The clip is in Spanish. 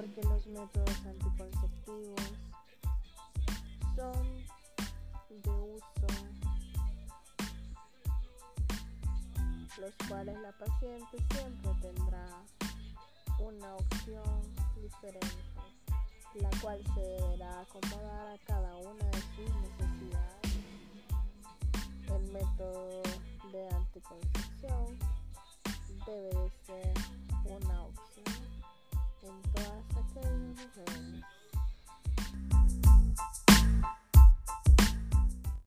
porque los métodos anticonceptivos son de uso los cuales la paciente siempre tendrá una opción diferente, la cual se deberá acomodar a cada una de sus necesidades. El método de anticoncepción